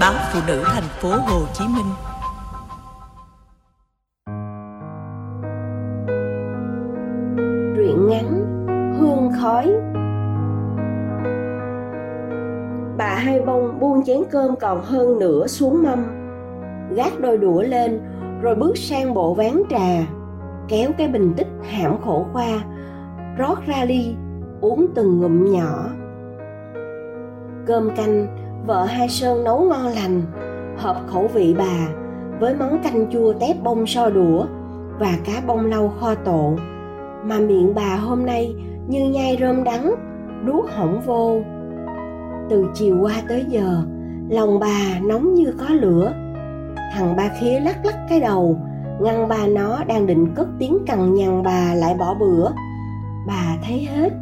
báo phụ nữ thành phố Hồ Chí Minh. Truyện ngắn Hương khói. Bà hai bông buông chén cơm còn hơn nửa xuống mâm. Gác đôi đũa lên, Rồi bước sang bộ ván trà, Kéo cái bình tích hãm khổ qua, Rót ra ly, Uống từng ngụm nhỏ. Cơm canh Vợ hai Sơn nấu ngon lành, Hợp khẩu vị bà Với món canh chua tép bông so đũa Và cá bông lau kho tộ Mà miệng bà hôm nay như nhai rơm đắng đuốt hỏng vô. Từ chiều qua tới giờ, lòng bà nóng như có lửa. Thằng ba khía lắc lắc cái đầu, ngăn bà nó đang định cất tiếng cằn nhằn bà lại bỏ bữa. Bà thấy hết.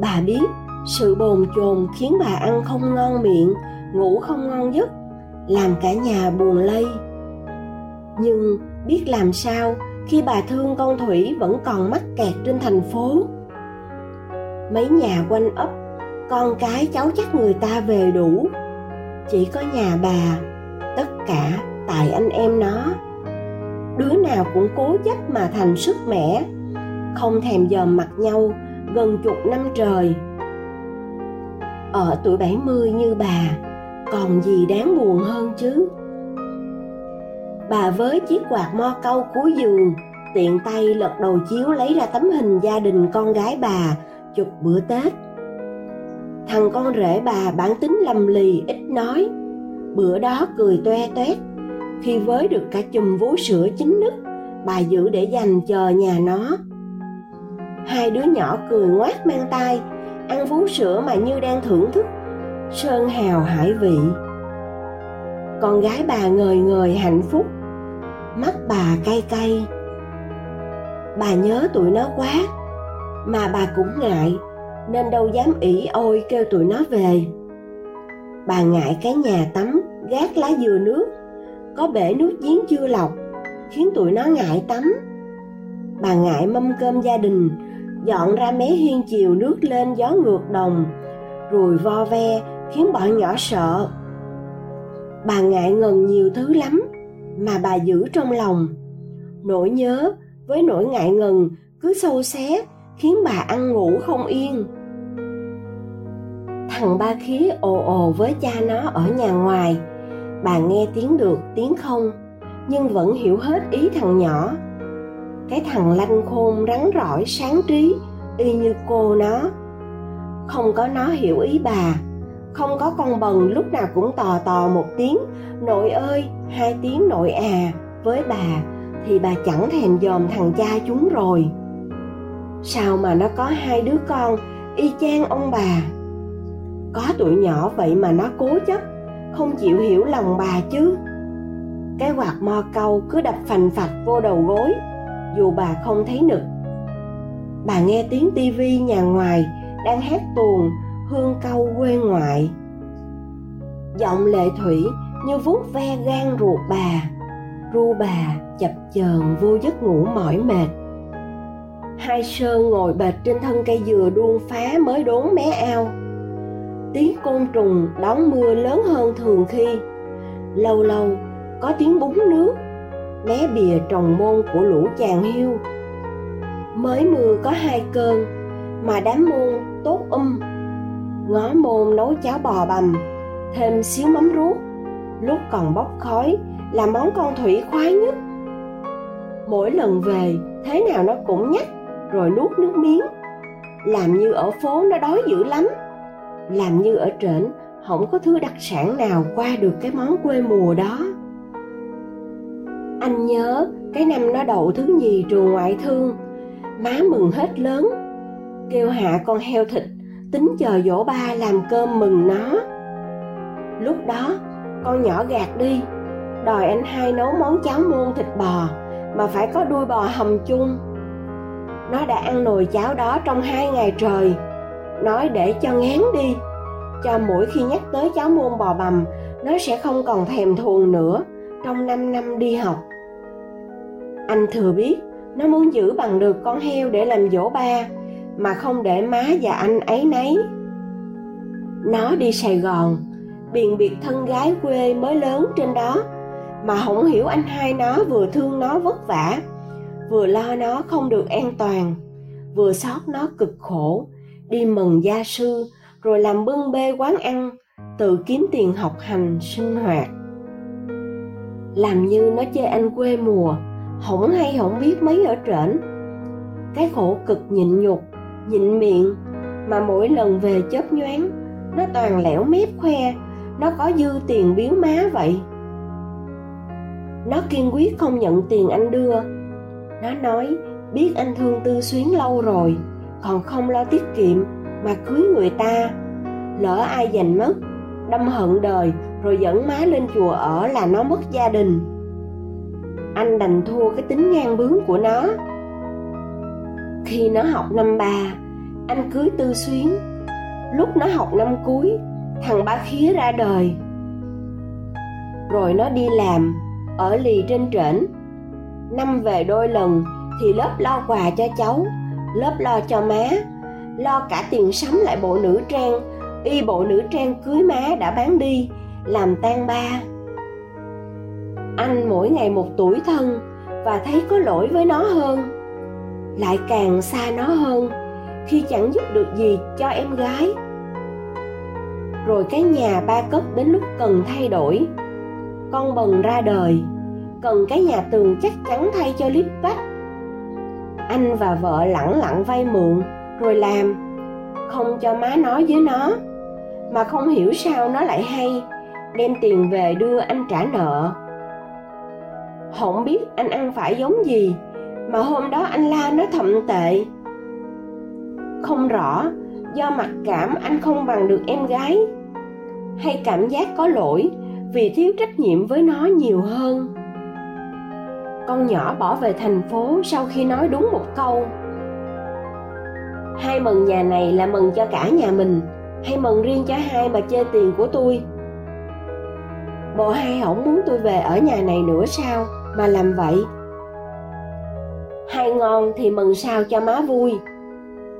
Bà biết sự bồn chồn khiến bà ăn không ngon miệng, ngủ không ngon giấc, làm cả nhà buồn lây. Nhưng biết làm sao khi bà thương con thủy vẫn còn mắc kẹt trên thành phố? Mấy nhà quanh ấp, con cái cháu chắc người ta về đủ. Chỉ có nhà bà, tất cả tại anh em nó. Đứa nào cũng cố chấp mà thành sức mẻ, không thèm dòm mặt nhau gần chục năm trời ở tuổi 70 như bà, còn gì đáng buồn hơn chứ? Bà với chiếc quạt mo câu cuối giường, tiện tay lật đầu chiếu lấy ra tấm hình gia đình con gái bà chụp bữa tết. Thằng con rể bà bản tính lầm lì, ít nói. Bữa đó cười toe toét. Khi với được cả chùm vú sữa chín nứt bà giữ để dành chờ nhà nó. Hai đứa nhỏ cười ngoác mang tay ăn vú sữa mà như đang thưởng thức. Sơn hào hải vị. Con gái bà ngời ngời hạnh phúc. Mắt bà cay cay. Bà nhớ tụi nó quá, mà bà cũng ngại, nên đâu dám ỉ ôi kêu tụi nó về. Bà ngại cái nhà tắm, gác lá dừa nước. Có bể nước giếng chưa lọc, khiến tụi nó ngại tắm. Bà ngại mâm cơm gia đình dọn ra mé hiên chiều nước lên gió ngược đồng, rồi vo ve, khiến bọn nhỏ sợ. Bà ngại ngần nhiều thứ lắm mà bà giữ trong lòng. Nỗi nhớ với nỗi ngại ngần cứ sâu xé, khiến bà ăn ngủ không yên. Thằng ba khí ồ ồ với cha nó ở nhà ngoài. Bà nghe tiếng được, tiếng không, nhưng vẫn hiểu hết ý thằng nhỏ cái thằng lanh khôn rắn rỏi sáng trí, y như cô nó. Không có nó hiểu ý bà, không có con bần lúc nào cũng tò tò một tiếng, nội ơi, hai tiếng nội à với bà, thì bà chẳng thèm dòm thằng cha chúng rồi. Sao mà nó có hai đứa con, y chang ông bà? Có tuổi nhỏ vậy mà nó cố chấp, không chịu hiểu lòng bà chứ. Cái quạt mo câu cứ đập phành phạch vô đầu gối dù bà không thấy nực bà nghe tiếng tivi nhà ngoài đang hát tuồng hương câu quê ngoại. Giọng lệ thủy như vuốt ve gan ruột bà, ru bà chập chờn vô giấc ngủ mỏi mệt. Hai sơn ngồi bệt trên thân cây dừa đuông phá mới đốn mé ao. Tiếng côn trùng đón mưa lớn hơn thường khi, lâu lâu có tiếng búng nước mé bìa trồng môn của lũ chàng hiu. Mới mưa có hai cơn, mà đám môn tốt um. Ngó môn nấu cháo bò bằm, thêm xíu mắm ruốc. Lúc còn bốc khói, là món con thủy khoái nhất. Mỗi lần về, thế nào nó cũng nhắc, rồi nuốt nước miếng. Làm như ở phố nó đói dữ lắm. Làm như ở trển, không có thứ đặc sản nào qua được cái món quê mùa đó anh nhớ cái năm nó đậu thứ nhì trường ngoại thương. Má mừng hết lớn. Kêu hạ con heo thịt, tính chờ dỗ ba làm cơm mừng nó. Lúc đó, con nhỏ gạt đi. Đòi anh hai nấu món cháo muôn thịt bò, mà phải có đuôi bò hầm chung. Nó đã ăn nồi cháo đó trong hai ngày trời. Nói để cho ngán đi. Cho mỗi khi nhắc tới cháo muôn bò bằm, nó sẽ không còn thèm thuồng nữa. Trong 5 năm đi học anh thừa biết, nó muốn giữ bằng được con heo để làm dỗ ba, mà không để má và anh ấy nấy. Nó đi sài gòn biền biệt thân gái quê mới lớn trên đó, mà không hiểu anh hai nó vừa thương nó vất vả, vừa lo nó không được an toàn, vừa xót nó cực khổ, đi mừng gia sư, rồi làm bưng bê quán ăn, tự kiếm tiền học hành sinh hoạt. Làm như nó chơi anh quê mùa hổng hay hổng biết mấy ở trển. Cái khổ cực nhịn nhục, nhịn miệng, mà mỗi lần về chớp nhoáng, nó toàn lẻo mép khoe, nó có dư tiền biếu má vậy. Nó kiên quyết không nhận tiền anh đưa. Nó nói, biết anh thương tư xuyến lâu rồi, còn không lo tiết kiệm mà cưới người ta. Lỡ ai giành mất, đâm hận đời, rồi dẫn má lên chùa ở là nó mất gia đình anh đành thua cái tính ngang bướng của nó. Khi nó học năm ba, anh cưới tư xuyến. Lúc nó học năm cuối, thằng ba khía ra đời. Rồi nó đi làm ở lì trên trển. Năm về đôi lần thì lớp lo quà cho cháu, lớp lo cho má, lo cả tiền sắm lại bộ nữ trang. Y bộ nữ trang cưới má đã bán đi, làm tan ba anh mỗi ngày một tuổi thân và thấy có lỗi với nó hơn. Lại càng xa nó hơn, khi chẳng giúp được gì cho em gái. Rồi cái nhà ba cấp đến lúc cần thay đổi. Con bần ra đời, cần cái nhà tường chắc chắn thay cho lít vách. Anh và vợ lẳng lặng vay mượn, rồi làm. Không cho má nói với nó, mà không hiểu sao nó lại hay, đem tiền về đưa anh trả nợ không biết anh ăn phải giống gì, mà hôm đó anh la nó thậm tệ. Không rõ do mặc cảm anh không bằng được em gái, hay cảm giác có lỗi vì thiếu trách nhiệm với nó nhiều hơn. Con nhỏ bỏ về thành phố sau khi nói đúng một câu. Hai mừng nhà này là mừng cho cả nhà mình, hay mừng riêng cho hai mà chê tiền của tôi? Bộ hai không muốn tôi về ở nhà này nữa sao? Mà làm vậy, hai ngon thì mừng sao cho má vui.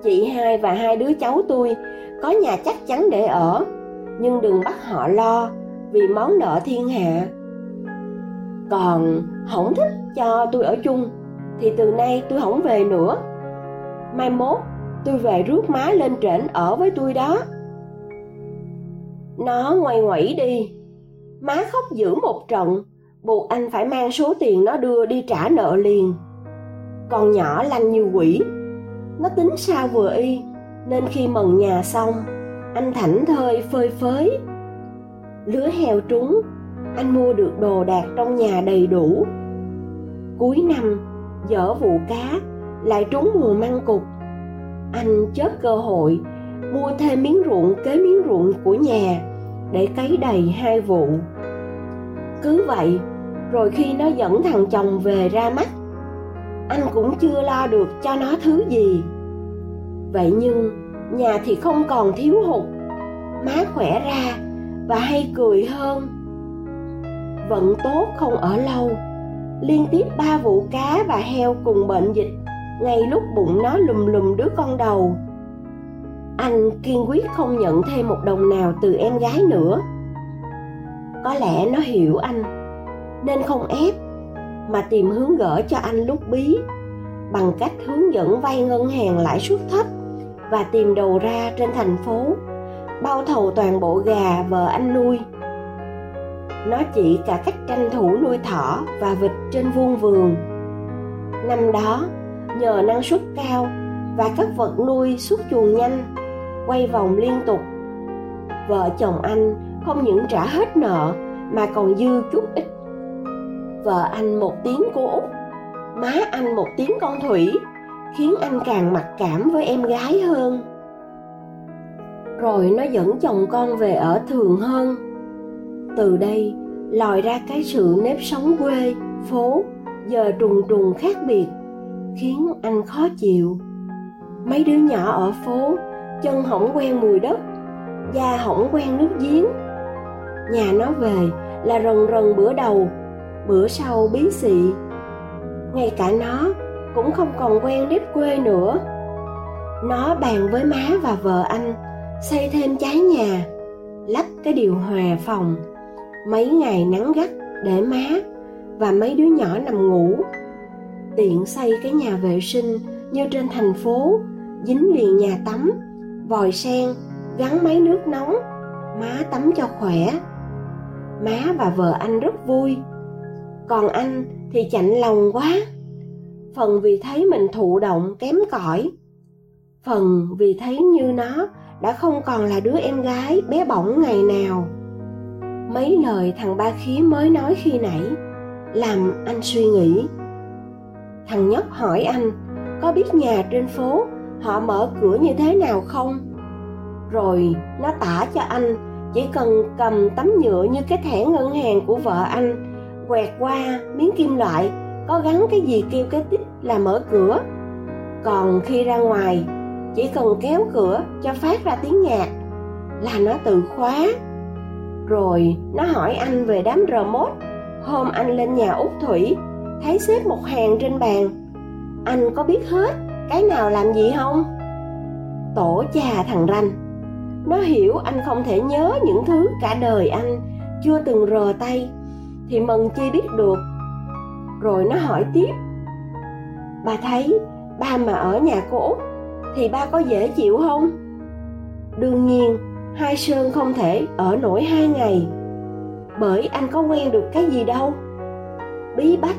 Chị hai và hai đứa cháu tôi có nhà chắc chắn để ở, nhưng đừng bắt họ lo vì món nợ thiên hạ. Còn không thích cho tôi ở chung, thì từ nay tôi không về nữa. Mai mốt, tôi về rước má lên trển ở với tôi đó. Nó ngoay ngoẩy đi, má khóc dữ một trận buộc anh phải mang số tiền nó đưa đi trả nợ liền. Con nhỏ lanh như quỷ. Nó tính sao vừa y, nên khi mần nhà xong, anh thảnh thơi phơi phới. Lứa heo trúng, anh mua được đồ đạc trong nhà đầy đủ. Cuối năm, dở vụ cá, lại trúng mùa măng cục. Anh chớp cơ hội, mua thêm miếng ruộng kế miếng ruộng của nhà để cấy đầy hai vụ. Cứ vậy rồi khi nó dẫn thằng chồng về ra mắt, anh cũng chưa lo được cho nó thứ gì. Vậy nhưng nhà thì không còn thiếu hụt, má khỏe ra và hay cười hơn. Vận tốt không ở lâu, liên tiếp ba vụ cá và heo cùng bệnh dịch, ngay lúc bụng nó lùm lùm đứa con đầu. Anh kiên quyết không nhận thêm một đồng nào từ em gái nữa. Có lẽ nó hiểu anh nên không ép, mà tìm hướng gỡ cho anh lúc bí, bằng cách hướng dẫn vay ngân hàng lãi suất thấp và tìm đầu ra trên thành phố, bao thầu toàn bộ gà vợ anh nuôi. Nó chỉ cả cách tranh thủ nuôi thỏ và vịt trên vuông vườn. Năm đó, nhờ năng suất cao và các vật nuôi xuất chuồng nhanh, quay vòng liên tục, vợ chồng anh không những trả hết nợ mà còn dư chút ít vợ anh một tiếng cô út, má anh một tiếng con thủy, khiến anh càng mặc cảm với em gái hơn. Rồi nó dẫn chồng con về ở thường hơn từ đây, lòi ra cái sự nếp sống quê, phố, giờ trùng trùng khác biệt, khiến anh khó chịu. Mấy đứa nhỏ ở phố, chân hỏng quen mùi đất, da hỏng quen nước giếng. Nhà nó về là rần rần bữa đầu bữa sau bí xị ngay cả nó cũng không còn quen nếp quê nữa. Nó bàn với má và vợ anh, xây thêm trái nhà, lắp cái điều hòa phòng, mấy ngày nắng gắt để má và mấy đứa nhỏ nằm ngủ. Tiện xây cái nhà vệ sinh như trên thành phố, dính liền nhà tắm, vòi sen, gắn máy nước nóng, má tắm cho khỏe. Má và vợ anh rất vui còn anh thì chạnh lòng quá. Phần vì thấy mình thụ động kém cỏi. Phần vì thấy như nó đã không còn là đứa em gái bé bỏng ngày nào. Mấy lời thằng ba khía mới nói khi nãy làm anh suy nghĩ. Thằng nhóc hỏi anh, có biết nhà trên phố họ mở cửa như thế nào không? Rồi nó tả cho anh, chỉ cần cầm tấm nhựa như cái thẻ ngân hàng của vợ anh quẹt qua miếng kim loại, có gắn cái gì kêu cái tích là mở cửa. Còn khi ra ngoài, chỉ cần kéo cửa cho phát ra tiếng nhạc là nó tự khóa. Rồi nó hỏi anh về đám remote. Hôm anh lên nhà út thủy, thấy xếp một hàng trên bàn. Anh có biết hết cái nào làm gì không? Tổ cha thằng ranh. Nó hiểu anh không thể nhớ những thứ cả đời anh chưa từng rờ tay thì mần chi biết được. Rồi nó hỏi tiếp. Bà thấy, ba mà ở nhà cô út, thì ba có dễ chịu không? Đương nhiên, hai sơn không thể ở nổi hai ngày. Bởi anh có quen được cái gì đâu. Bí bách,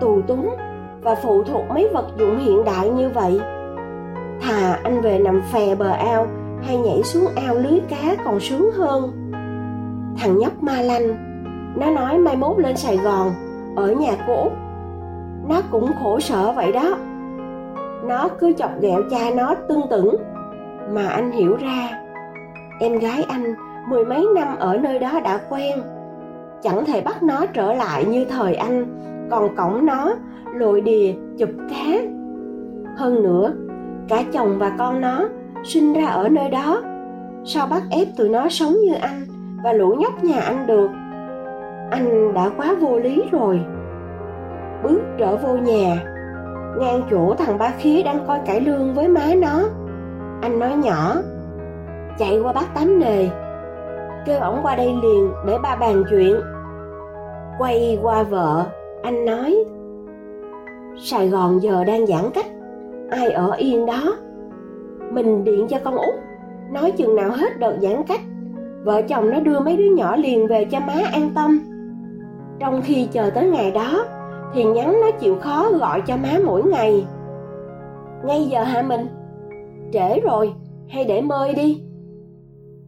tù túng và phụ thuộc mấy vật dụng hiện đại như vậy. Thà anh về nằm phè bờ ao hay nhảy xuống ao lưới cá còn sướng hơn. Thằng nhóc ma lanh nó nói mai mốt lên sài gòn, ở nhà cũ nó cũng khổ sở vậy đó. Nó cứ chọc ghẹo cha nó tương tửng. Mà anh hiểu ra, em gái anh mười mấy năm ở nơi đó đã quen. Chẳng thể bắt nó trở lại như thời anh, còn cổng nó lội đìa chụp cá. Hơn nữa, cả chồng và con nó sinh ra ở nơi đó. Sao bắt ép tụi nó sống như anh và lũ nhóc nhà anh được? Anh đã quá vô lý rồi. Bước trở vô nhà, ngang chỗ thằng ba khía đang coi cải lương với má nó. Anh nói nhỏ, chạy qua bác tám nề, kêu ổng qua đây liền để ba bàn chuyện. Quay qua vợ, anh nói, sài gòn giờ đang giãn cách, ai ở yên đó? Mình điện cho con út, nói chừng nào hết đợt giãn cách. Vợ chồng nó đưa mấy đứa nhỏ liền về cho má an tâm trong khi chờ tới ngày đó, thì nhắn nó chịu khó gọi cho má mỗi ngày. Ngay giờ hả mình? Trễ rồi, hay để mơi đi.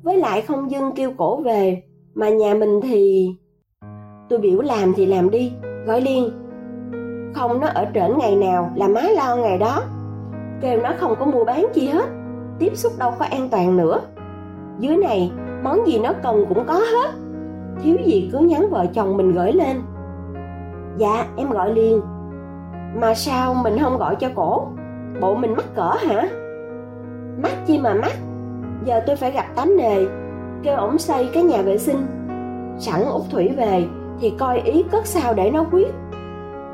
Với lại không dưng kêu cổ về, mà nhà mình thì tôi biểu làm thì làm đi, gọi liên không nó ở trển ngày nào là má lo ngày đó. Kêu nó không có mua bán chi hết, tiếp xúc đâu có an toàn nữa. Dưới này, món gì nó cần cũng có hết thiếu gì cứ nhắn vợ chồng mình gửi lên. Dạ em gọi liền. Mà sao mình không gọi cho cổ? Bộ mình mắc cỡ hả? Mắc chi mà mắc. Giờ tôi phải gặp tánh nề kêu ổng xây cái nhà vệ sinh. Sẵn út thủy về thì coi ý cất sao để nó quyết.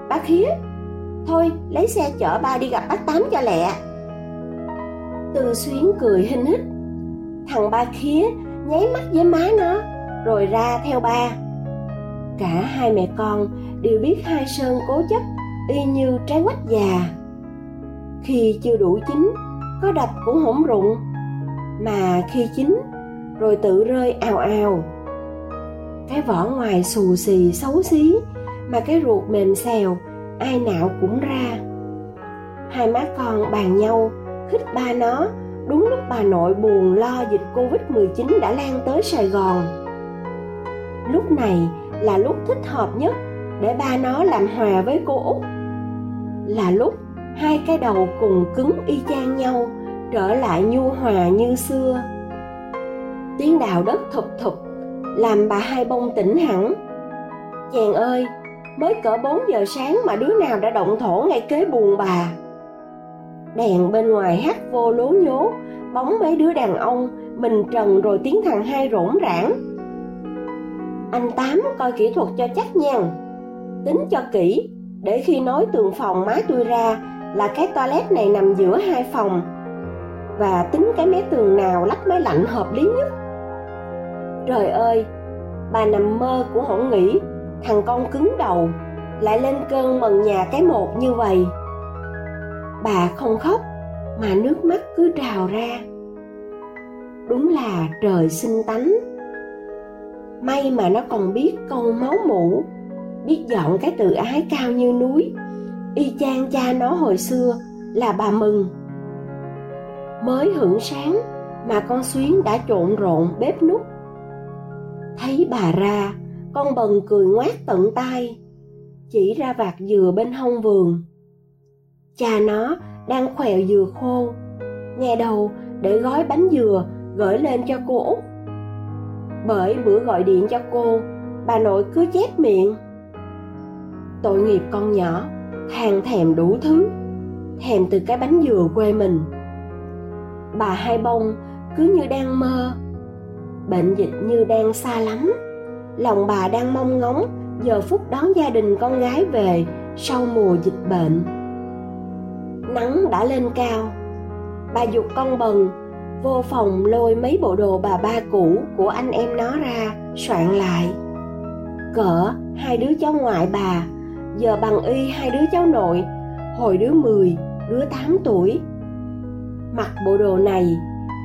Bác khía, thôi lấy xe chở ba đi gặp bác tám cho lẹ. Tư xuyến cười hinh hít. Thằng ba khía nháy mắt với má nó rồi ra theo ba. Cả hai mẹ con đều biết hai sơn cố chấp y như trái quách già. Khi chưa đủ chín, có đập cũng hổng rụng. Mà khi chín, rồi tự rơi ào ào. Cái vỏ ngoài xù xì xấu xí, mà cái ruột mềm xèo, ai nạo cũng ra. Hai má con bàn nhau, khích ba nó, đúng lúc bà nội buồn lo dịch covid 19 đã lan tới sài gòn lúc này là lúc thích hợp nhất để ba nó làm hòa với cô út. Là lúc hai cái đầu cùng cứng y chang nhau, trở lại nhu hòa như xưa. Tiếng đào đất thụp thụp, làm bà hai bông tỉnh hẳn. Chàng ơi, mới cỡ 4 giờ sáng mà đứa nào đã động thổ ngay kế buồn bà. Đèn bên ngoài hát vô lố nhố, bóng mấy đứa đàn ông mình trần rồi tiếng thằng hai rỗn rãng anh tám coi kỹ thuật cho chắc nha. Tính cho kỹ, để khi nói tường phòng má tôi ra là cái toilet này nằm giữa hai phòng. Và tính cái mé tường nào lắp máy lạnh hợp lý nhất. Trời ơi, bà nằm mơ cũng không nghĩ thằng con cứng đầu lại lên cơn mần nhà cái một như vậy. Bà không khóc, mà nước mắt cứ trào ra. Đúng là trời sinh tánh may mà nó còn biết câu máu mủ, biết dọn cái tự ái cao như núi. Y chang cha nó hồi xưa là bà mừng. Mới hưởng sáng mà con xuyến đã trộn rộn bếp nút. Thấy bà ra, con bần cười ngoác tận tay chỉ ra vạt dừa bên hông vườn. Cha nó đang khoèo dừa khô, nghe đầu để gói bánh dừa gửi lên cho cô út bởi bữa gọi điện cho cô, bà nội cứ chép miệng. Tội nghiệp con nhỏ, hàng thèm đủ thứ, thèm từ cái bánh dừa quê mình. Bà hai bông cứ như đang mơ. Bệnh dịch như đang xa lắm. Lòng bà đang mong ngóng giờ phút đón gia đình con gái về sau mùa dịch bệnh. Nắng đã lên cao. Bà dục con bần vô phòng lôi mấy bộ đồ bà ba cũ của anh em nó ra, soạn lại. Cỡ, hai đứa cháu ngoại bà, giờ bằng y hai đứa cháu nội, hồi đứa mười, đứa tám tuổi. Mặc bộ đồ này,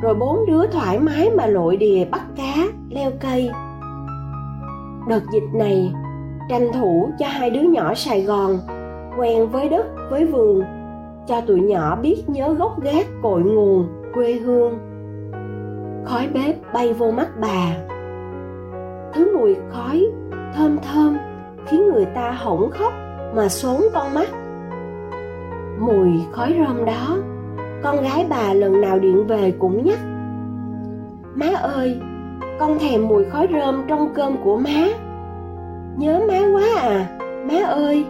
rồi bốn đứa thoải mái mà lội đìa bắt cá, leo cây. Đợt dịch này, tranh thủ cho hai đứa nhỏ sài gòn, quen với đất, với vườn, cho tụi nhỏ biết nhớ gốc gác cội nguồn quê hương. Khói bếp bay vô mắt bà. Thứ mùi khói thơm thơm khiến người ta hổng khóc mà xốn con mắt. Mùi khói rơm đó, con gái bà lần nào điện về cũng nhắc. Má ơi, con thèm mùi khói rơm trong cơm của má. Nhớ má quá à má ơi.